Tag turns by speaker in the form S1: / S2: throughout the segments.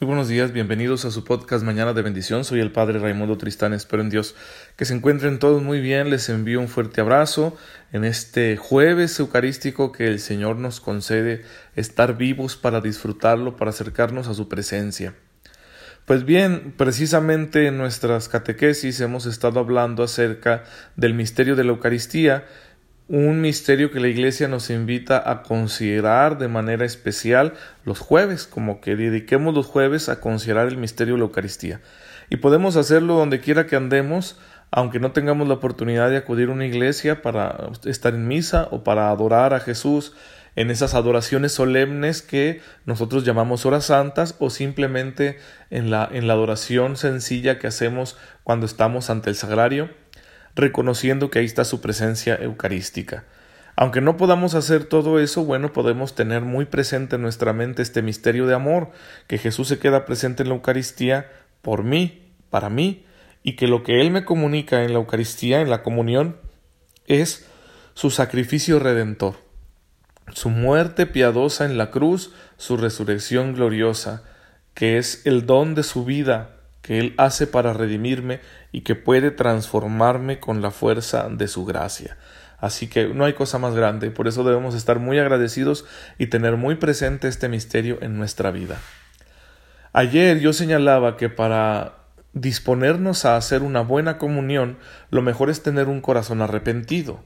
S1: Muy buenos días, bienvenidos a su podcast Mañana de Bendición. Soy el Padre Raimundo Tristán, espero en Dios que se encuentren todos muy bien. Les envío un fuerte abrazo en este jueves eucarístico que el Señor nos concede estar vivos para disfrutarlo, para acercarnos a su presencia. Pues bien, precisamente en nuestras catequesis hemos estado hablando acerca del misterio de la Eucaristía un misterio que la Iglesia nos invita a considerar de manera especial los jueves, como que dediquemos los jueves a considerar el misterio de la Eucaristía. Y podemos hacerlo donde quiera que andemos, aunque no tengamos la oportunidad de acudir a una iglesia para estar en misa o para adorar a Jesús en esas adoraciones solemnes que nosotros llamamos horas santas o simplemente en la, en la adoración sencilla que hacemos cuando estamos ante el sagrario reconociendo que ahí está su presencia eucarística. Aunque no podamos hacer todo eso, bueno, podemos tener muy presente en nuestra mente este misterio de amor, que Jesús se queda presente en la Eucaristía por mí, para mí, y que lo que Él me comunica en la Eucaristía, en la comunión, es su sacrificio redentor, su muerte piadosa en la cruz, su resurrección gloriosa, que es el don de su vida que Él hace para redimirme y que puede transformarme con la fuerza de su gracia. Así que no hay cosa más grande, por eso debemos estar muy agradecidos y tener muy presente este misterio en nuestra vida. Ayer yo señalaba que para disponernos a hacer una buena comunión, lo mejor es tener un corazón arrepentido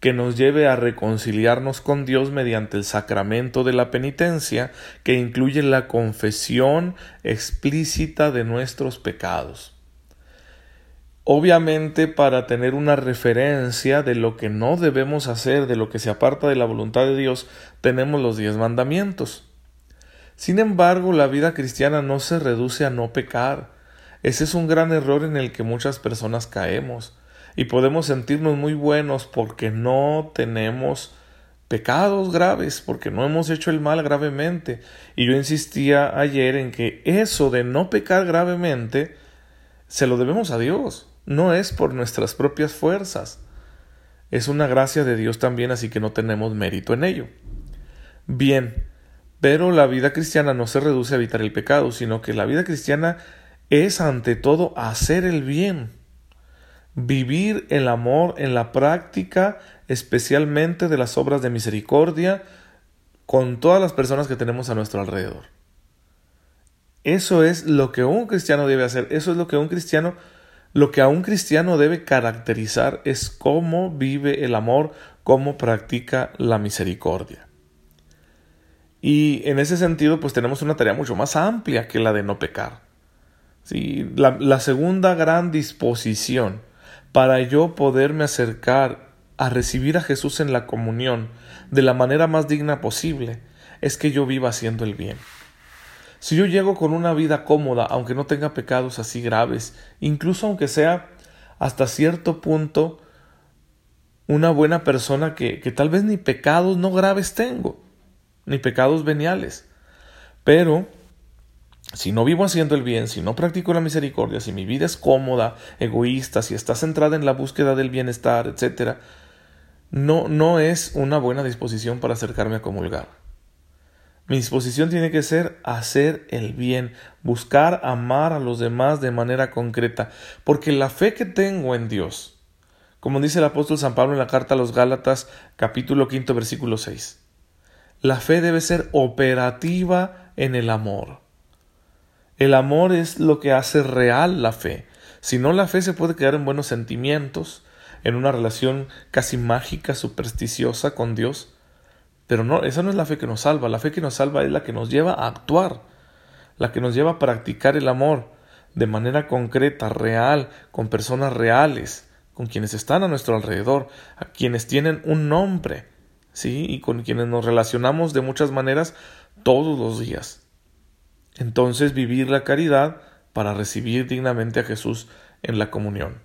S1: que nos lleve a reconciliarnos con Dios mediante el sacramento de la penitencia, que incluye la confesión explícita de nuestros pecados. Obviamente para tener una referencia de lo que no debemos hacer, de lo que se aparta de la voluntad de Dios, tenemos los diez mandamientos. Sin embargo, la vida cristiana no se reduce a no pecar. Ese es un gran error en el que muchas personas caemos y podemos sentirnos muy buenos porque no tenemos pecados graves, porque no hemos hecho el mal gravemente. Y yo insistía ayer en que eso de no pecar gravemente se lo debemos a Dios, no es por nuestras propias fuerzas. Es una gracia de Dios también, así que no tenemos mérito en ello. Bien, pero la vida cristiana no se reduce a evitar el pecado, sino que la vida cristiana es ante todo hacer el bien vivir el amor en la práctica, especialmente de las obras de misericordia, con todas las personas que tenemos a nuestro alrededor. Eso es lo que un cristiano debe hacer, eso es lo que un cristiano, lo que a un cristiano debe caracterizar es cómo vive el amor, cómo practica la misericordia. Y en ese sentido, pues tenemos una tarea mucho más amplia que la de no pecar. ¿Sí? La, la segunda gran disposición para yo poderme acercar a recibir a Jesús en la comunión de la manera más digna posible, es que yo viva haciendo el bien. Si yo llego con una vida cómoda, aunque no tenga pecados así graves, incluso aunque sea hasta cierto punto una buena persona que, que tal vez ni pecados no graves tengo, ni pecados veniales, pero si no vivo haciendo el bien, si no practico la misericordia, si mi vida es cómoda, egoísta, si está centrada en la búsqueda del bienestar, etc., no, no es una buena disposición para acercarme a comulgar. Mi disposición tiene que ser hacer el bien, buscar amar a los demás de manera concreta, porque la fe que tengo en Dios, como dice el apóstol San Pablo en la carta a los Gálatas capítulo quinto versículo 6, la fe debe ser operativa en el amor. El amor es lo que hace real la fe. Si no, la fe se puede quedar en buenos sentimientos, en una relación casi mágica, supersticiosa con Dios. Pero no, esa no es la fe que nos salva. La fe que nos salva es la que nos lleva a actuar, la que nos lleva a practicar el amor de manera concreta, real, con personas reales, con quienes están a nuestro alrededor, a quienes tienen un nombre, ¿sí? Y con quienes nos relacionamos de muchas maneras todos los días entonces vivir la caridad para recibir dignamente a Jesús en la comunión.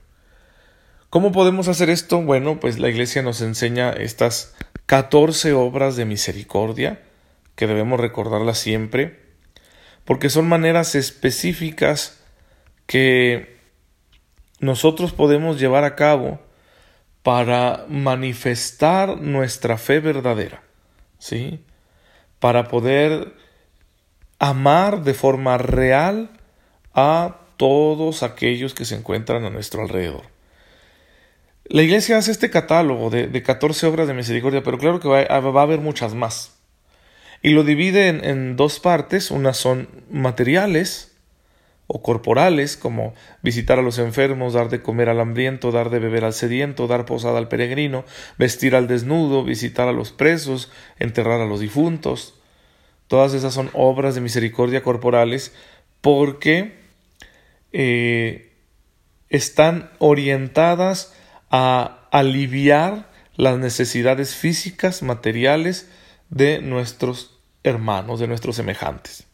S1: ¿Cómo podemos hacer esto? Bueno, pues la Iglesia nos enseña estas catorce obras de misericordia, que debemos recordarlas siempre, porque son maneras específicas que nosotros podemos llevar a cabo para manifestar nuestra fe verdadera, ¿sí? Para poder amar de forma real a todos aquellos que se encuentran a nuestro alrededor. La iglesia hace este catálogo de, de 14 obras de misericordia, pero claro que va, a haber muchas más. Y lo divide en, dos partes, unas son materiales o corporales, como visitar a los enfermos, dar de comer al hambriento, dar de beber al sediento, dar posada al peregrino, vestir al desnudo, visitar a los presos, enterrar a los difuntos. Todas esas son obras de misericordia corporales porque eh, están orientadas a aliviar las necesidades físicas, materiales de nuestros hermanos, de nuestros semejantes.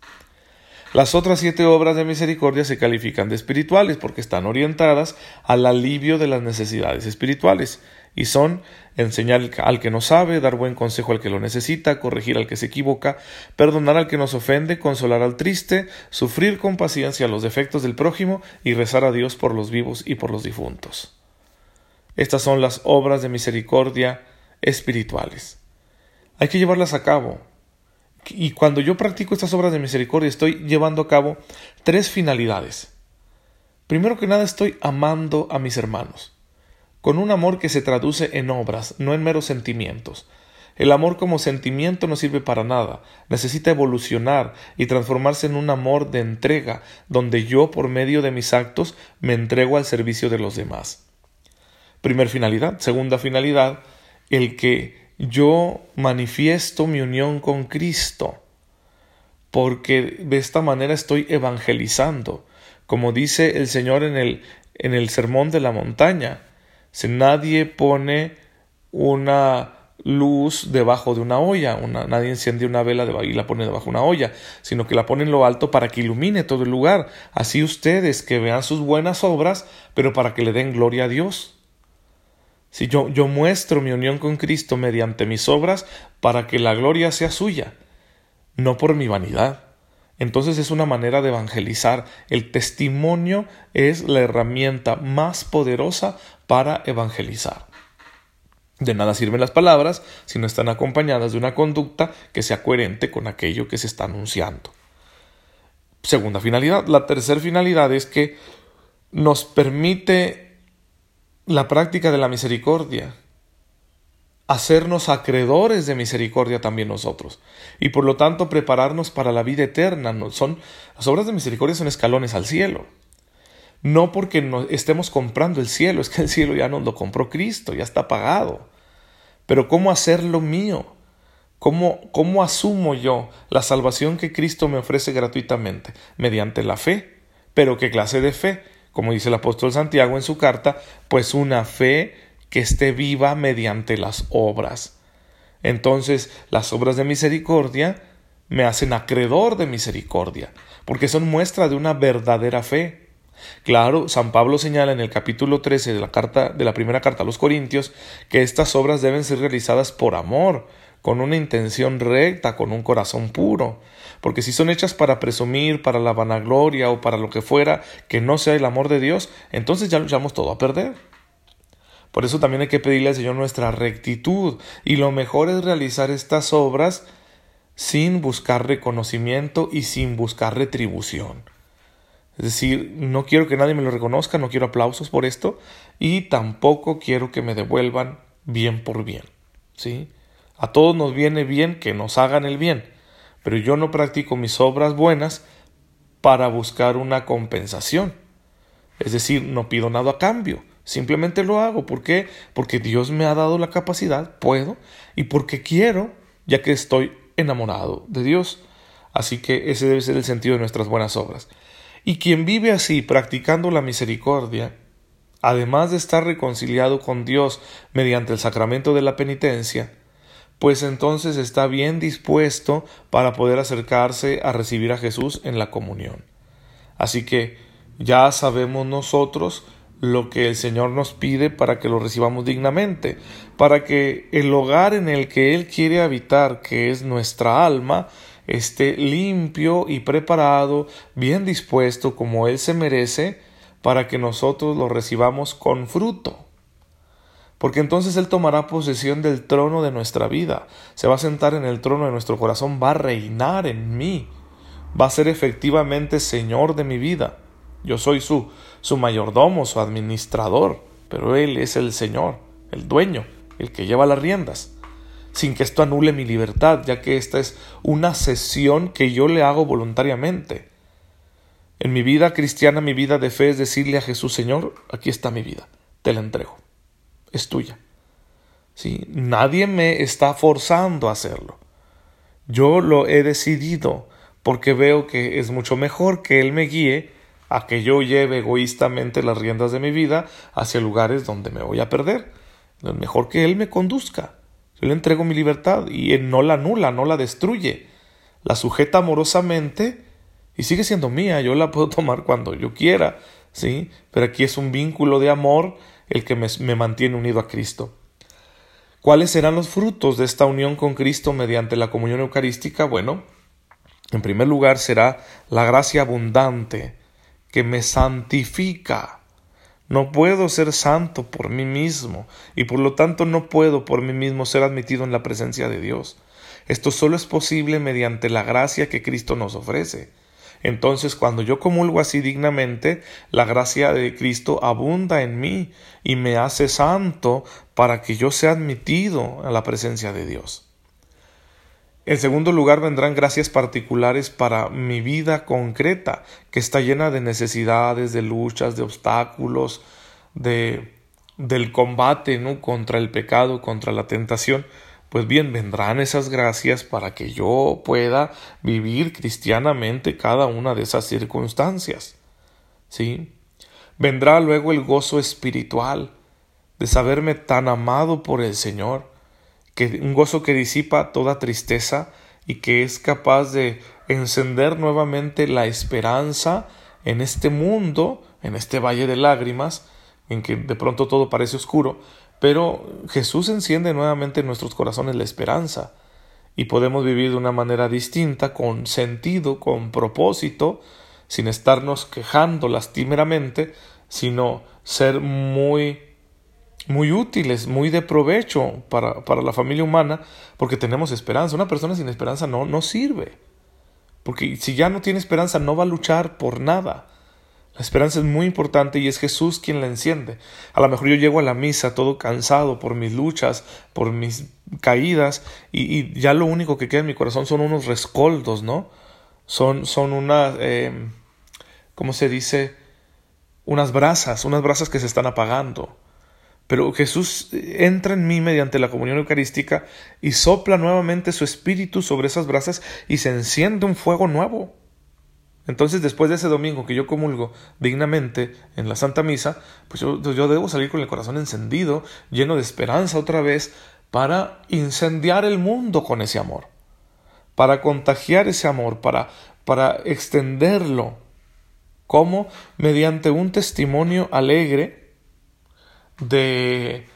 S1: Las otras siete obras de misericordia se califican de espirituales porque están orientadas al alivio de las necesidades espirituales y son enseñar al que no sabe, dar buen consejo al que lo necesita, corregir al que se equivoca, perdonar al que nos ofende, consolar al triste, sufrir con paciencia los defectos del prójimo y rezar a Dios por los vivos y por los difuntos. Estas son las obras de misericordia espirituales. Hay que llevarlas a cabo. Y cuando yo practico estas obras de misericordia estoy llevando a cabo tres finalidades. Primero que nada estoy amando a mis hermanos, con un amor que se traduce en obras, no en meros sentimientos. El amor como sentimiento no sirve para nada, necesita evolucionar y transformarse en un amor de entrega, donde yo por medio de mis actos me entrego al servicio de los demás. Primer finalidad. Segunda finalidad, el que yo manifiesto mi unión con Cristo, porque de esta manera estoy evangelizando. Como dice el Señor en el, en el Sermón de la Montaña, si nadie pone una luz debajo de una olla, nadie enciende una vela y la pone debajo de una olla, sino que la pone en lo alto para que ilumine todo el lugar. Así ustedes que vean sus buenas obras, pero para que le den gloria a Dios. Si yo, yo muestro mi unión con Cristo mediante mis obras para que la gloria sea suya, no por mi vanidad. Entonces es una manera de evangelizar. El testimonio es la herramienta más poderosa para evangelizar. De nada sirven las palabras si no están acompañadas de una conducta que sea coherente con aquello que se está anunciando. Segunda finalidad. La tercera finalidad es que nos permite la práctica de la misericordia, hacernos acreedores de misericordia también nosotros, y por lo tanto prepararnos para la vida eterna. son, las obras de misericordia son escalones al cielo. No porque estemos comprando el cielo, es que el cielo ya nos lo compró Cristo, ya está pagado. Pero ¿cómo hacerlo mío? ¿Cómo, ¿Cómo asumo yo la salvación que Cristo me ofrece gratuitamente? Mediante la fe. ¿Pero qué clase de fe? como dice el apóstol Santiago en su carta, pues una fe que esté viva mediante las obras. Entonces, las obras de misericordia me hacen acreedor de misericordia, porque son muestra de una verdadera fe. Claro, San Pablo señala en el capítulo 13 de la carta de la primera carta a los Corintios que estas obras deben ser realizadas por amor, con una intención recta, con un corazón puro. Porque si son hechas para presumir, para la vanagloria o para lo que fuera, que no sea el amor de Dios, entonces ya lo echamos todo a perder. Por eso también hay que pedirle al Señor nuestra rectitud. Y lo mejor es realizar estas obras sin buscar reconocimiento y sin buscar retribución. Es decir, no quiero que nadie me lo reconozca, no quiero aplausos por esto y tampoco quiero que me devuelvan bien por bien. ¿Sí? A todos nos viene bien que nos hagan el bien, pero yo no practico mis obras buenas para buscar una compensación. Es decir, no pido nada a cambio, simplemente lo hago. ¿Por qué? Porque Dios me ha dado la capacidad, puedo, y porque quiero, ya que estoy enamorado de Dios. Así que ese debe ser el sentido de nuestras buenas obras. Y quien vive así, practicando la misericordia, además de estar reconciliado con Dios mediante el sacramento de la penitencia, pues entonces está bien dispuesto para poder acercarse a recibir a Jesús en la comunión. Así que ya sabemos nosotros lo que el Señor nos pide para que lo recibamos dignamente, para que el hogar en el que Él quiere habitar, que es nuestra alma, esté limpio y preparado, bien dispuesto como Él se merece, para que nosotros lo recibamos con fruto porque entonces Él tomará posesión del trono de nuestra vida, se va a sentar en el trono de nuestro corazón, va a reinar en mí, va a ser efectivamente Señor de mi vida. Yo soy su, su mayordomo, su administrador, pero Él es el Señor, el dueño, el que lleva las riendas, sin que esto anule mi libertad, ya que esta es una cesión que yo le hago voluntariamente. En mi vida cristiana, mi vida de fe es decirle a Jesús, Señor, aquí está mi vida, te la entrego, es tuya. ¿Sí? Nadie me está forzando a hacerlo. Yo lo he decidido porque veo que es mucho mejor que Él me guíe a que yo lleve egoístamente las riendas de mi vida hacia lugares donde me voy a perder. Es mejor que Él me conduzca. Yo le entrego mi libertad y Él no la anula, no la destruye. La sujeta amorosamente y sigue siendo mía. Yo la puedo tomar cuando yo quiera, ¿sí? Pero aquí es un vínculo de amor el que me, me mantiene unido a Cristo. ¿Cuáles serán los frutos de esta unión con Cristo mediante la comunión eucarística? Bueno, en primer lugar será la gracia abundante que me santifica. No puedo ser santo por mí mismo y por lo tanto no puedo por mí mismo ser admitido en la presencia de Dios. Esto solo es posible mediante la gracia que Cristo nos ofrece. Entonces, cuando yo comulgo así dignamente, la gracia de Cristo abunda en mí y me hace santo para que yo sea admitido a la presencia de Dios. En segundo lugar vendrán gracias particulares para mi vida concreta, que está llena de necesidades, de luchas, de obstáculos, de del combate ¿no? contra el pecado, contra la tentación. Pues bien, vendrán esas gracias para que yo pueda vivir cristianamente cada una de esas circunstancias. ¿Sí? Vendrá luego el gozo espiritual de saberme tan amado por el Señor, un gozo que disipa toda tristeza y que es capaz de encender nuevamente la esperanza en este mundo, en este valle de lágrimas, en que de pronto todo parece oscuro, pero Jesús enciende nuevamente en nuestros corazones la esperanza. Y podemos vivir de una manera distinta, con sentido, con propósito, sin estarnos quejando lastimeramente, sino ser muy muy útiles, muy de provecho para, para, la familia humana, porque tenemos esperanza. Una persona sin esperanza no, no sirve. Porque si ya no tiene esperanza, no va a luchar por nada. La esperanza es muy importante y es Jesús quien la enciende. A lo mejor yo llego a la misa todo cansado por mis luchas, por mis caídas, y, ya lo único que queda en mi corazón son unos rescoldos, ¿no? Son, son unas, eh, ¿cómo se dice? Unas brasas, unas brasas que se están apagando. Pero Jesús entra en mí mediante la comunión eucarística y sopla nuevamente su espíritu sobre esas brasas y se enciende un fuego nuevo. Entonces, después de ese domingo que yo comulgo dignamente en la Santa Misa, pues yo, debo salir con el corazón encendido, lleno de esperanza otra vez, para incendiar el mundo con ese amor, para contagiar ese amor, para, para extenderlo. como Mediante un testimonio alegre de,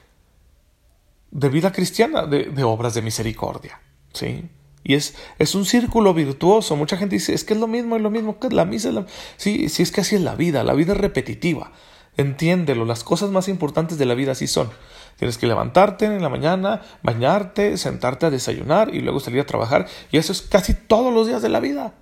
S1: de vida cristiana, de, de, obras de misericordia. ¿sí? Y es, es un círculo virtuoso. Mucha gente dice, es que es lo mismo, es lo mismo que la misa. la... Sí, sí, es que así es la vida. La vida es repetitiva. Entiéndelo, las cosas más importantes de la vida así son. Tienes que levantarte en la mañana, bañarte, sentarte a desayunar y luego salir a trabajar. Y eso es casi todos los días de la vida.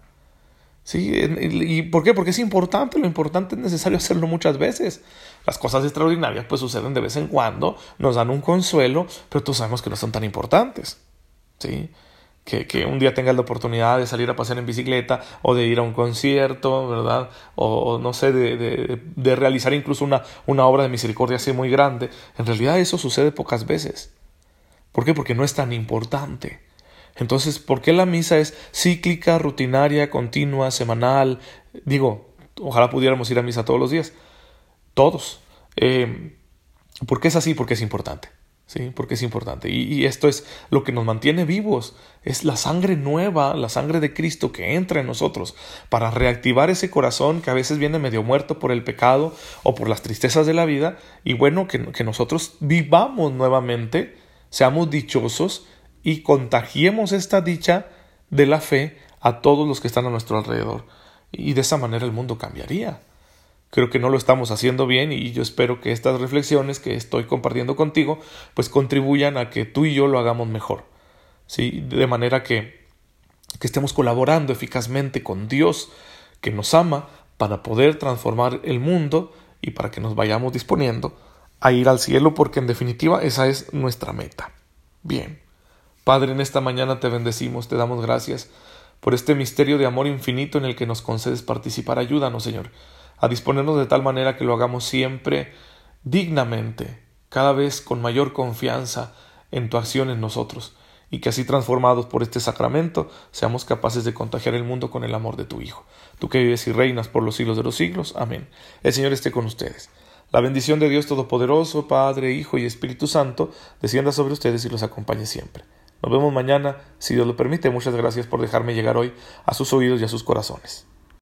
S1: ¿Sí? ¿Y por qué? Porque es importante, lo importante es necesario hacerlo muchas veces. Las cosas extraordinarias pues suceden de vez en cuando, nos dan un consuelo, pero todos sabemos que no son tan importantes. ¿Sí? Que, que, un día tengas la oportunidad de salir a pasear en bicicleta o de ir a un concierto, ¿verdad? O, no sé, de, de, de, realizar incluso una, una obra de misericordia así muy grande. En realidad eso sucede pocas veces. ¿Por qué? Porque no es tan importante. Entonces, ¿por qué la misa es cíclica, rutinaria, continua, semanal? Digo, ojalá pudiéramos ir a misa todos los días. Todos. Eh, ¿Por qué es así? Porque es importante. ¿sí? Porque es importante. Y, y, esto es lo que nos mantiene vivos. Es la sangre nueva, la sangre de Cristo que entra en nosotros para reactivar ese corazón que a veces viene medio muerto por el pecado o por las tristezas de la vida. Y bueno, que, que nosotros vivamos nuevamente, seamos dichosos y contagiemos esta dicha de la fe a todos los que están a nuestro alrededor. Y de esa manera el mundo cambiaría. Creo que no lo estamos haciendo bien y yo espero que estas reflexiones que estoy compartiendo contigo pues contribuyan a que tú y yo lo hagamos mejor. ¿sí? De manera que que estemos colaborando eficazmente con Dios que nos ama para poder transformar el mundo y para que nos vayamos disponiendo a ir al cielo porque en definitiva esa es nuestra meta. Bien, Padre, en esta mañana te bendecimos, te damos gracias por este misterio de amor infinito en el que nos concedes participar. Ayúdanos, Señor, a disponernos de tal manera que lo hagamos siempre dignamente, cada vez con mayor confianza en tu acción en nosotros, y que así transformados por este sacramento seamos capaces de contagiar el mundo con el amor de tu Hijo. Tú que vives y reinas por los siglos de los siglos. Amén. El Señor esté con ustedes. La bendición de Dios Todopoderoso, Padre, Hijo y Espíritu Santo, descienda sobre ustedes y los acompañe siempre. Nos vemos mañana, si Dios lo permite. Muchas gracias por dejarme llegar hoy a sus oídos y a sus corazones.